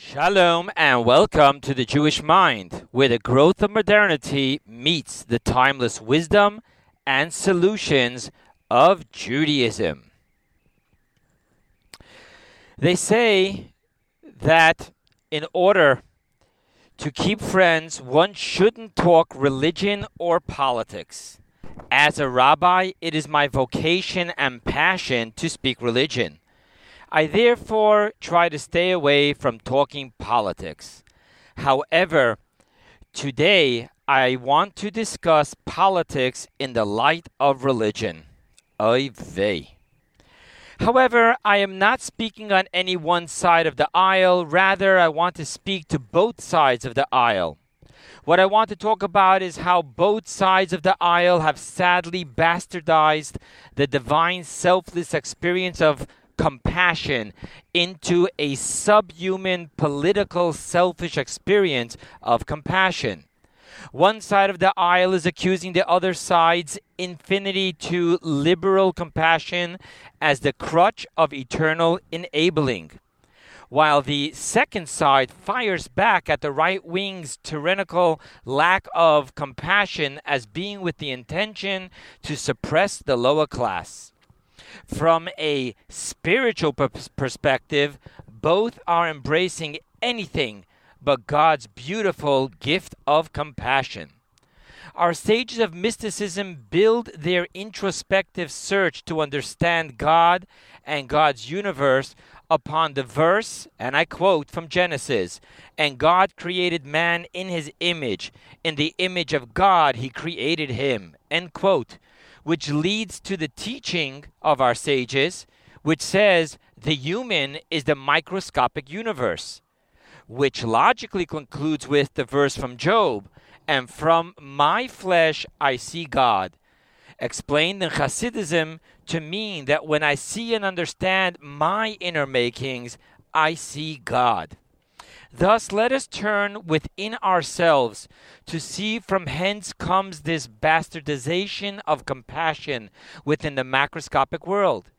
Shalom and welcome to the Jewish Mind, where the growth of modernity meets the timeless wisdom and solutions of Judaism. They say that in order to keep friends, one shouldn't talk religion or politics. As a rabbi, it is my vocation and passion to speak religion. I therefore try to stay away from talking politics. However, today I want to discuss politics in the light of religion. Oy vey. However, I am not speaking on any one side of the aisle. Rather, I want to speak to both sides of the aisle. What I want to talk about is how both sides of the aisle have sadly bastardized the divine selfless experience of compassion into a subhuman, political, selfish experience of compassion. One side of the aisle is accusing the other side's infinity to liberal compassion as the crutch of eternal enabling, while the second side fires back at the right wing's tyrannical lack of compassion as being with the intention to suppress the lower class. From a spiritual perspective, both are embracing anything but God's beautiful gift of compassion. Our sages of mysticism build their introspective search to understand God and God's universe upon the verse, and I quote from Genesis And God created man in his image. In the image of God, he created him. End quote which leads to the teaching of our sages, which says the human is the microscopic universe, which logically concludes with the verse from Job, and from my flesh I see God, explained in Hasidism to mean that when I see and understand my inner makings, I see God. Thus, let us turn within ourselves to see from hence comes this bastardization of compassion within the macroscopic world.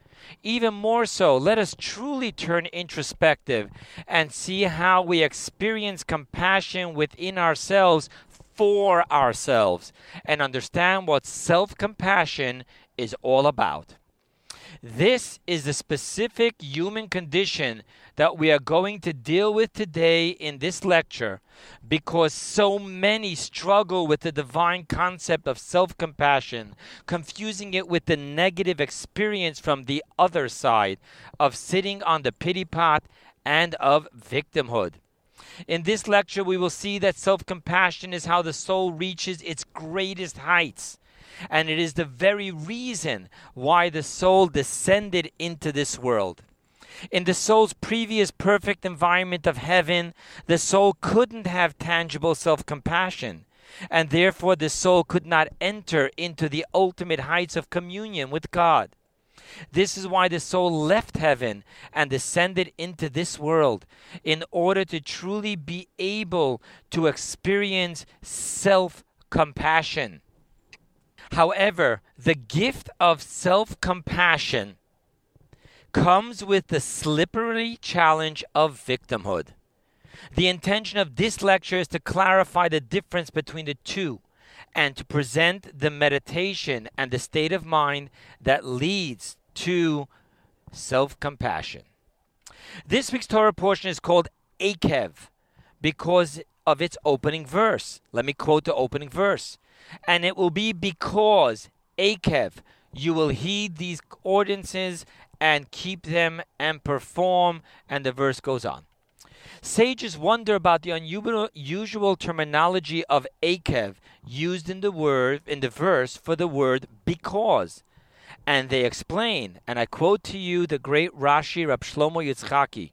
Even more so, let us truly turn introspective and see how we experience compassion within ourselves for ourselves and understand what self compassion is all about. This is the specific human condition that we are going to deal with today in this lecture because so many struggle with the divine concept of self compassion, confusing it with the negative experience from the other side of sitting on the pity pot and of victimhood. In this lecture, we will see that self compassion is how the soul reaches its greatest heights and it is the very reason why the soul descended into this world. In the soul's previous perfect environment of heaven, the soul couldn't have tangible self compassion, and therefore the soul could not enter into the ultimate heights of communion with God. This is why the soul left heaven and descended into this world in order to truly be able to experience self compassion. However, the gift of self compassion comes with the slippery challenge of victimhood. The intention of this lecture is to clarify the difference between the two and to present the meditation and the state of mind that leads to self compassion. This week's Torah portion is called Eikev because of its opening verse. Let me quote the opening verse and it will be because Akev, you will heed these ordinances and keep them and perform. And the verse goes on. Sages wonder about the unusual terminology of Akev used in the word in the verse for the word because. And they explain, and I quote to you the great Rashi Rab Shlomo Yitzchaki.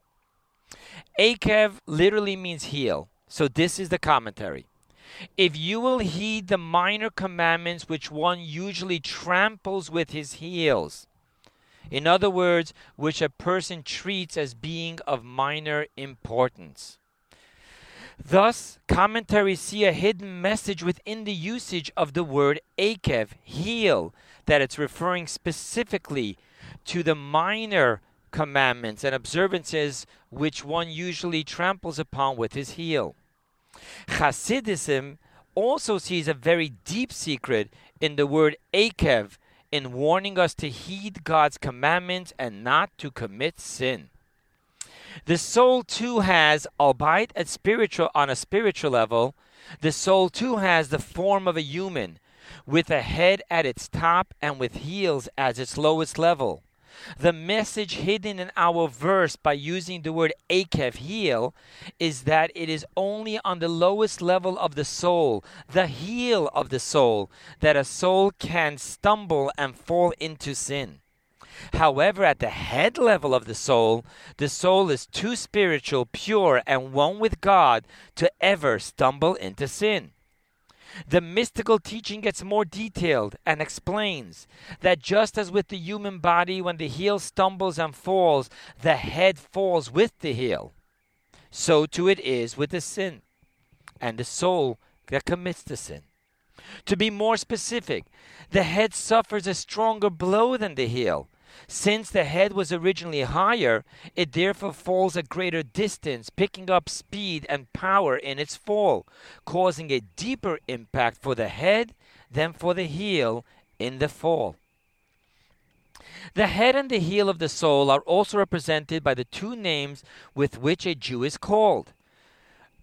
Akev literally means heel. So this is the commentary. If you will heed the minor commandments which one usually tramples with his heels, in other words, which a person treats as being of minor importance. Thus, commentaries see a hidden message within the usage of the word akev, heel, that it's referring specifically to the minor commandments and observances which one usually tramples upon with his heel. Hasidism also sees a very deep secret in the word akev in warning us to heed God's commandments and not to commit sin. The soul too has, albeit at spiritual on a spiritual level, the soul too has the form of a human, with a head at its top and with heels as its lowest level. The message hidden in our verse by using the word akev, heel, is that it is only on the lowest level of the soul, the heel of the soul, that a soul can stumble and fall into sin. However, at the head level of the soul, the soul is too spiritual, pure, and one with God to ever stumble into sin. The mystical teaching gets more detailed and explains that just as with the human body, when the heel stumbles and falls, the head falls with the heel, so too it is with the sin and the soul that commits the sin. To be more specific, the head suffers a stronger blow than the heel, since the head was originally higher, it therefore falls a greater distance, picking up speed and power in its fall, causing a deeper impact for the head than for the heel in the fall. The head and the heel of the soul are also represented by the two names with which a Jew is called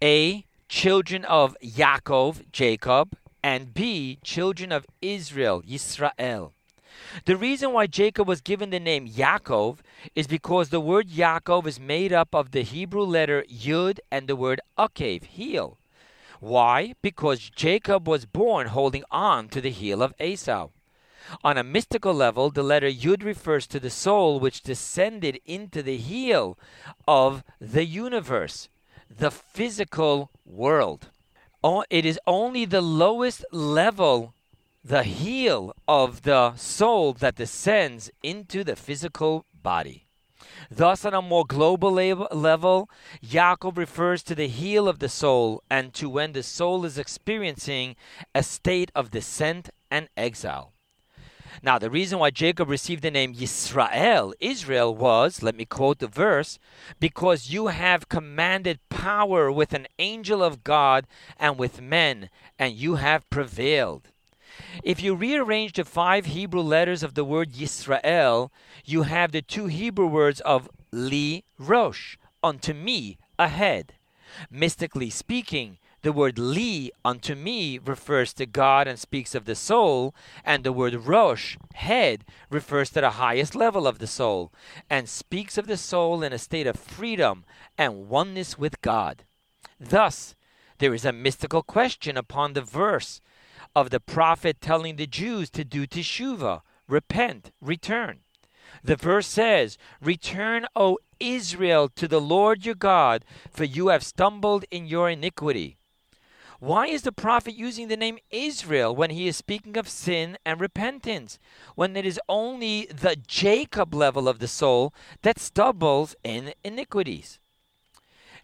A. Children of Yaakov, Jacob, and B. Children of Israel, Yisrael. The reason why Jacob was given the name Yaakov is because the word Yaakov is made up of the Hebrew letter Yud and the word Akev, heel. Why? Because Jacob was born holding on to the heel of Esau. On a mystical level, the letter Yud refers to the soul which descended into the heel of the universe, the physical world. It is only the lowest level the heel of the soul that descends into the physical body. Thus, on a more global level, Yaakov refers to the heel of the soul and to when the soul is experiencing a state of descent and exile. Now, the reason why Jacob received the name Yisrael, Israel, was, let me quote the verse, because you have commanded power with an angel of God and with men, and you have prevailed. If you rearrange the five Hebrew letters of the word Yisrael, you have the two Hebrew words of li rosh, unto me, ahead. Mystically speaking, the word li, unto me, refers to God and speaks of the soul, and the word rosh, head, refers to the highest level of the soul, and speaks of the soul in a state of freedom and oneness with God. Thus, there is a mystical question upon the verse of the prophet telling the Jews to do teshuvah, repent, return. The verse says, Return, O Israel, to the Lord your God, for you have stumbled in your iniquity. Why is the prophet using the name Israel when he is speaking of sin and repentance, when it is only the Jacob level of the soul that stumbles in iniquities?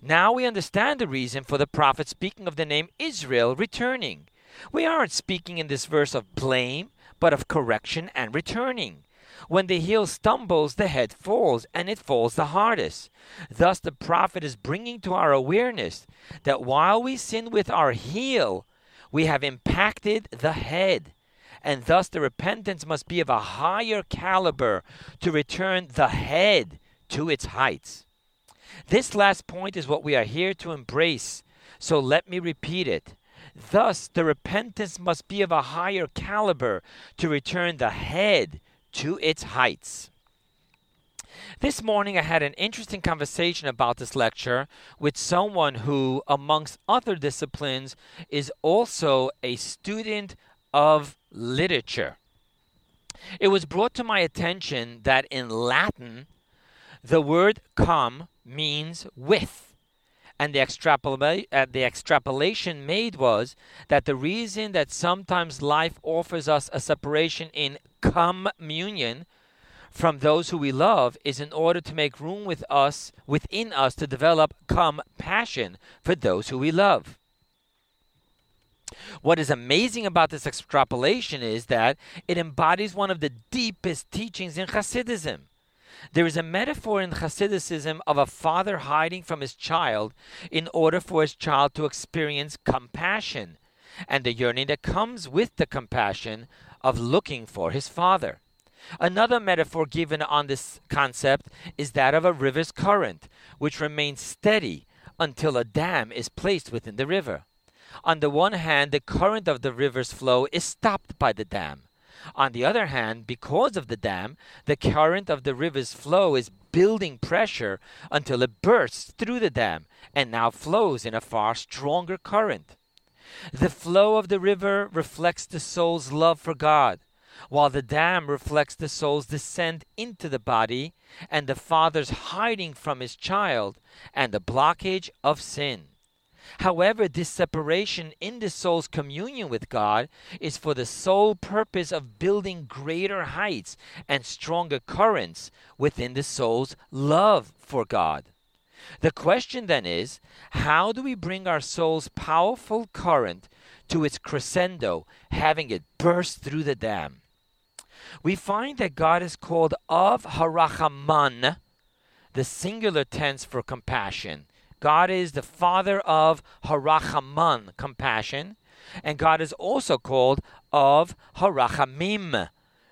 Now we understand the reason for the prophet speaking of the name Israel returning. We aren't speaking in this verse of blame, but of correction and returning. When the heel stumbles, the head falls, and it falls the hardest. Thus, the prophet is bringing to our awareness that while we sin with our heel, we have impacted the head. And thus, the repentance must be of a higher caliber to return the head to its heights. This last point is what we are here to embrace. So let me repeat it. Thus, the repentance must be of a higher caliber to return the head to its heights. This morning, I had an interesting conversation about this lecture with someone who, amongst other disciplines, is also a student of literature. It was brought to my attention that in Latin, the word come means with and the, uh, the extrapolation made was that the reason that sometimes life offers us a separation in communion from those who we love is in order to make room with us within us to develop compassion for those who we love. What is amazing about this extrapolation is that it embodies one of the deepest teachings in Hasidism There is a metaphor in Hasidism of a father hiding from his child in order for his child to experience compassion and the yearning that comes with the compassion of looking for his father. Another metaphor given on this concept is that of a river's current, which remains steady until a dam is placed within the river. On the one hand, the current of the river's flow is stopped by the dam. On the other hand, because of the dam, the current of the river's flow is building pressure until it bursts through the dam and now flows in a far stronger current. The flow of the river reflects the soul's love for God, while the dam reflects the soul's descent into the body and the father's hiding from his child and the blockage of sin. However, this separation in the soul's communion with God is for the sole purpose of building greater heights and stronger currents within the soul's love for God. The question then is how do we bring our soul's powerful current to its crescendo, having it burst through the dam? We find that God is called of Harachaman, the singular tense for compassion. God is the father of Harachaman, compassion, and God is also called of Harachamim,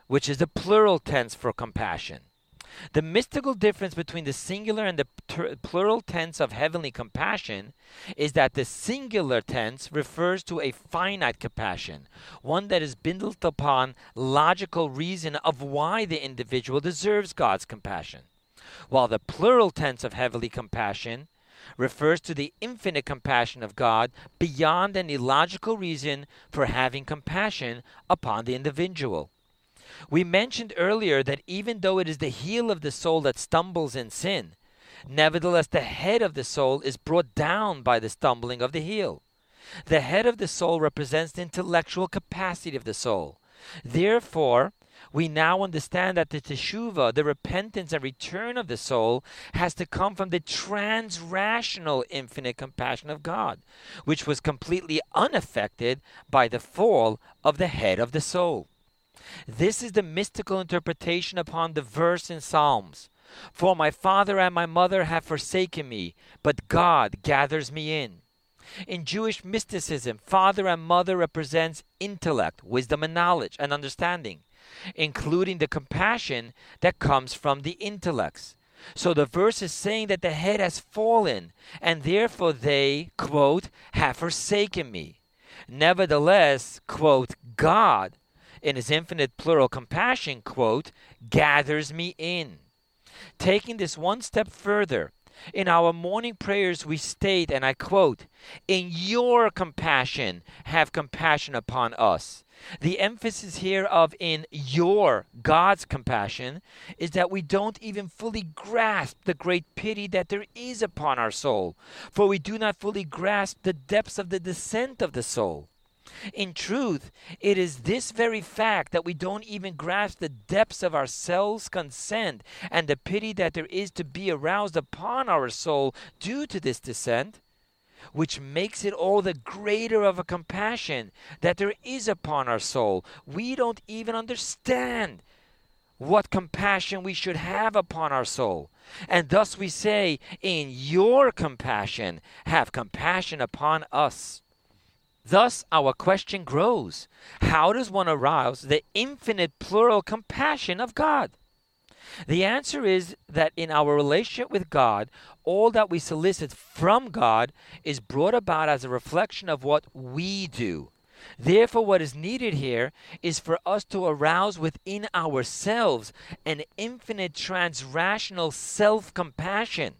which is the plural tense for compassion. The mystical difference between the singular and the ter- plural tense of heavenly compassion is that the singular tense refers to a finite compassion, one that is built upon logical reason of why the individual deserves God's compassion, while the plural tense of heavenly compassion refers to the infinite compassion of God beyond any logical reason for having compassion upon the individual. We mentioned earlier that even though it is the heel of the soul that stumbles in sin, nevertheless the head of the soul is brought down by the stumbling of the heel. The head of the soul represents the intellectual capacity of the soul. Therefore, we now understand that the teshuva, the repentance and return of the soul, has to come from the trans-rational infinite compassion of God, which was completely unaffected by the fall of the head of the soul. This is the mystical interpretation upon the verse in Psalms. For my father and my mother have forsaken me, but God gathers me in. In Jewish mysticism, father and mother represents intellect, wisdom and knowledge and understanding, including the compassion that comes from the intellects. So the verse is saying that the head has fallen, and therefore they, quote, have forsaken me. Nevertheless, quote, God in his infinite plural compassion, quote, gathers me in. Taking this one step further, in our morning prayers we state, and I quote, In your compassion have compassion upon us. The emphasis here of in your God's compassion is that we don't even fully grasp the great pity that there is upon our soul, for we do not fully grasp the depths of the descent of the soul. In truth, it is this very fact that we don't even grasp the depths of ourselves' consent and the pity that there is to be aroused upon our soul due to this descent, which makes it all the greater of a compassion that there is upon our soul. We don't even understand what compassion we should have upon our soul. And thus we say, In your compassion, have compassion upon us. Thus, our question grows How does one arouse the infinite plural compassion of God? The answer is that in our relationship with God, all that we solicit from God is brought about as a reflection of what we do. Therefore, what is needed here is for us to arouse within ourselves an infinite transrational self compassion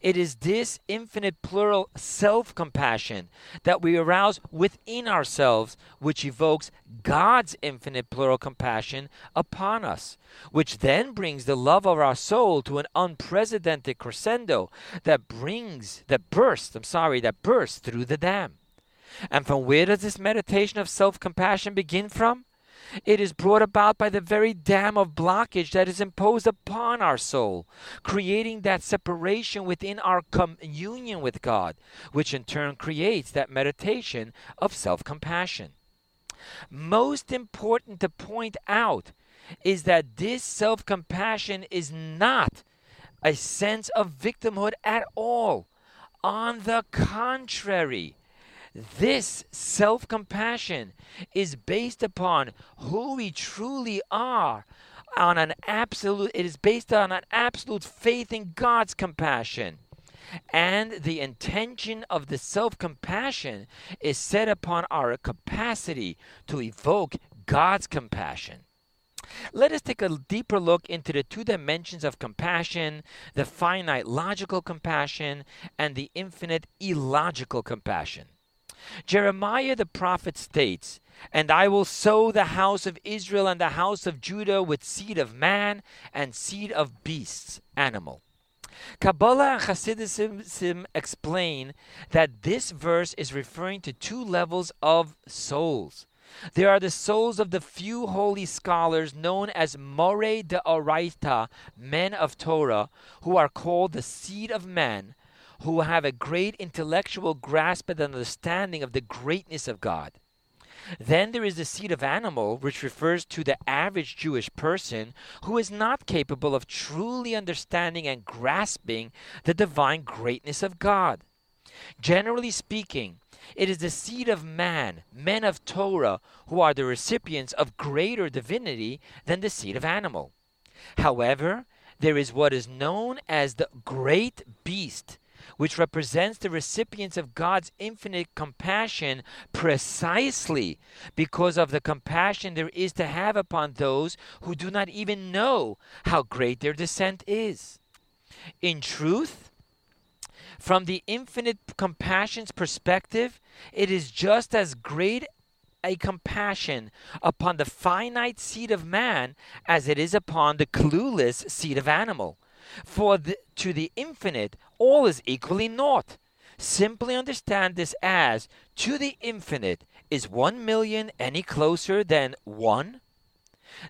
it is this infinite plural self compassion that we arouse within ourselves, which evokes God's infinite plural compassion upon us, which then brings the love of our soul to an unprecedented crescendo that brings, that bursts, I'm sorry, that bursts through the dam. And from where does this meditation of self compassion begin from? It is brought about by the very dam of blockage that is imposed upon our soul, creating that separation within our communion with God, which in turn creates that meditation of self compassion. Most important to point out is that this self compassion is not a sense of victimhood at all. On the contrary, this self compassion is based upon who we truly are. On an absolute, it is based on an absolute faith in God's compassion. And the intention of the self compassion is set upon our capacity to evoke God's compassion. Let us take a deeper look into the two dimensions of compassion the finite logical compassion and the infinite illogical compassion. Jeremiah the prophet states, And I will sow the house of Israel and the house of Judah with seed of man and seed of beasts, animal. Kabbalah and Hasidism explain that this verse is referring to two levels of souls. There are the souls of the few holy scholars known as More de Oraita, men of Torah, who are called the seed of man, who have a great intellectual grasp and understanding of the greatness of God. Then there is the seed of animal, which refers to the average Jewish person who is not capable of truly understanding and grasping the divine greatness of God. Generally speaking, it is the seed of man, men of Torah, who are the recipients of greater divinity than the seed of animal. However, there is what is known as the great beast, which represents the recipients of God's infinite compassion precisely because of the compassion there is to have upon those who do not even know how great their descent is. In truth, from the infinite compassion's perspective, it is just as great a compassion upon the finite seed of man as it is upon the clueless seed of animal. For the, to the infinite, all is equally naught. Simply understand this as to the infinite is one million any closer than one?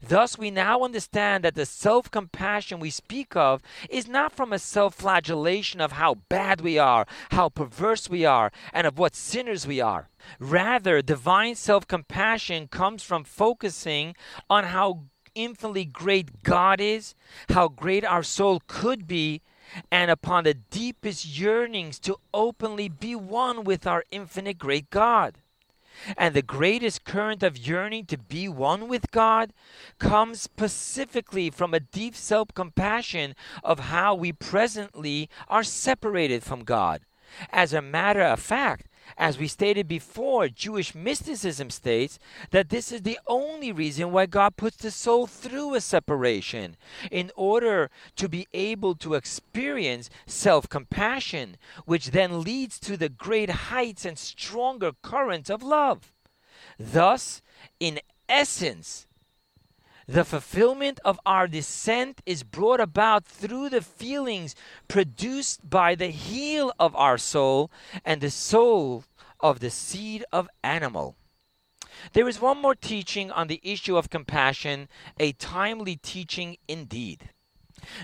Thus, we now understand that the self compassion we speak of is not from a self flagellation of how bad we are, how perverse we are, and of what sinners we are. Rather, divine self compassion comes from focusing on how infinitely great God is, how great our soul could be, and upon the deepest yearnings to openly be one with our infinite great God. And the greatest current of yearning to be one with God comes specifically from a deep self compassion of how we presently are separated from God. As a matter of fact, as we stated before, Jewish mysticism states that this is the only reason why God puts the soul through a separation, in order to be able to experience self compassion, which then leads to the great heights and stronger currents of love. Thus, in essence, the fulfillment of our descent is brought about through the feelings produced by the heel of our soul and the soul of the seed of animal. There is one more teaching on the issue of compassion, a timely teaching indeed.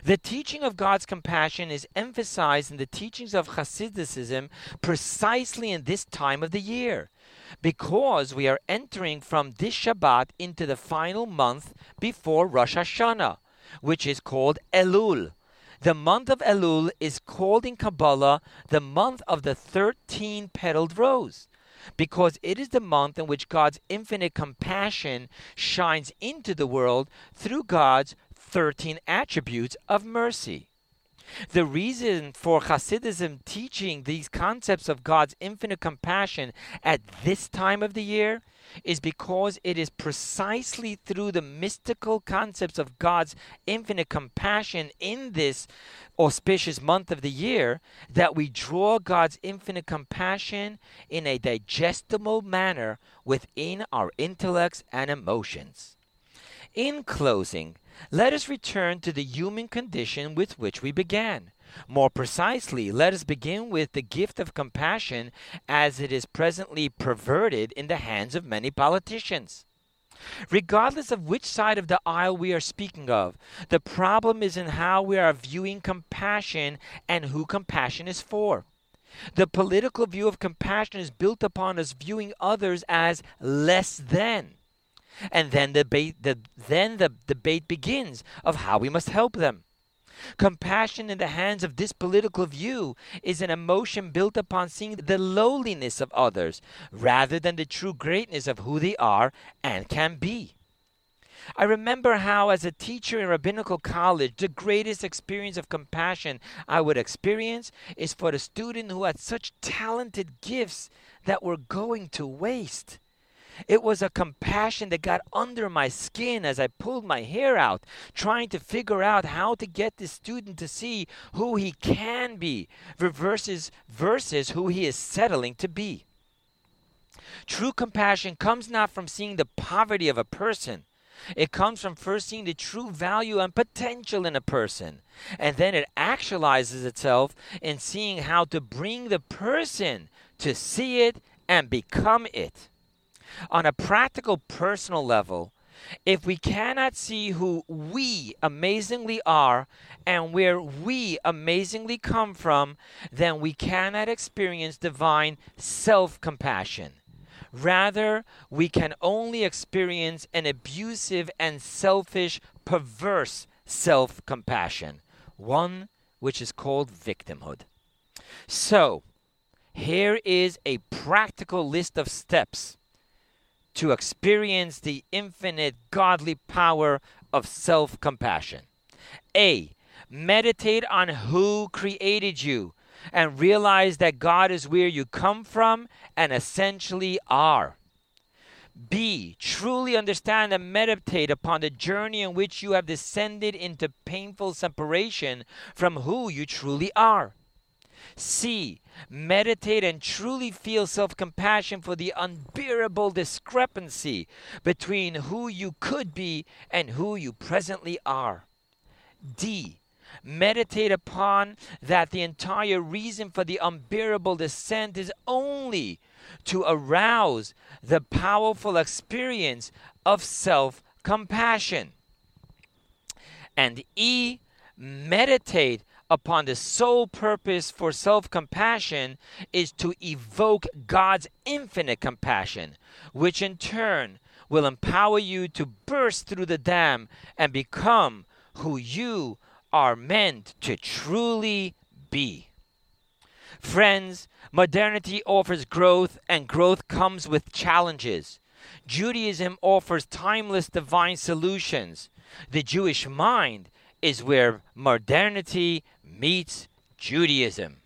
The teaching of God's compassion is emphasized in the teachings of Hasidism precisely in this time of the year because we are entering from this Shabbat into the final month before Rosh Hashanah, which is called Elul. The month of Elul is called in Kabbalah the month of the 13 petaled rose because it is the month in which God's infinite compassion shines into the world through God's 13 attributes of mercy. The reason for Hasidism teaching these concepts of God's infinite compassion at this time of the year is because it is precisely through the mystical concepts of God's infinite compassion in this auspicious month of the year that we draw God's infinite compassion in a digestible manner within our intellects and emotions. In closing, let us return to the human condition with which we began. More precisely, let us begin with the gift of compassion as it is presently perverted in the hands of many politicians. Regardless of which side of the aisle we are speaking of, the problem is in how we are viewing compassion and who compassion is for. The political view of compassion is built upon us viewing others as less than. And then the, debate, the, then the debate begins of how we must help them. Compassion in the hands of this political view is an emotion built upon seeing the lowliness of others rather than the true greatness of who they are and can be. I remember how, as a teacher in rabbinical college, the greatest experience of compassion I would experience is for the student who had such talented gifts that were going to waste. It was a compassion that got under my skin as I pulled my hair out, trying to figure out how to get this student to see who he can be versus, versus who he is settling to be. True compassion comes not from seeing the poverty of a person. It comes from first seeing the true value and potential in a person. And then it actualizes itself in seeing how to bring the person to see it and become it. On a practical, personal level, if we cannot see who we amazingly are and where we amazingly come from, then we cannot experience divine self compassion. Rather, we can only experience an abusive and selfish, perverse self compassion, one which is called victimhood. So, here is a practical list of steps to experience the infinite godly power of self compassion. A. Meditate on who created you and realize that God is where you come from and essentially are. B. Truly understand and meditate upon the journey in which you have descended into painful separation from who you truly are. C. Meditate and truly feel self compassion for the unbearable discrepancy between who you could be and who you presently are. D. Meditate upon that the entire reason for the unbearable descent is only to arouse the powerful experience of self compassion. And E. Meditate upon the sole purpose for self compassion is to evoke God's infinite compassion, which in turn will empower you to burst through the dam and become who you are meant to truly be. Friends, modernity offers growth, and growth comes with challenges. Judaism offers timeless divine solutions. The Jewish mind is where modernity meets Judaism.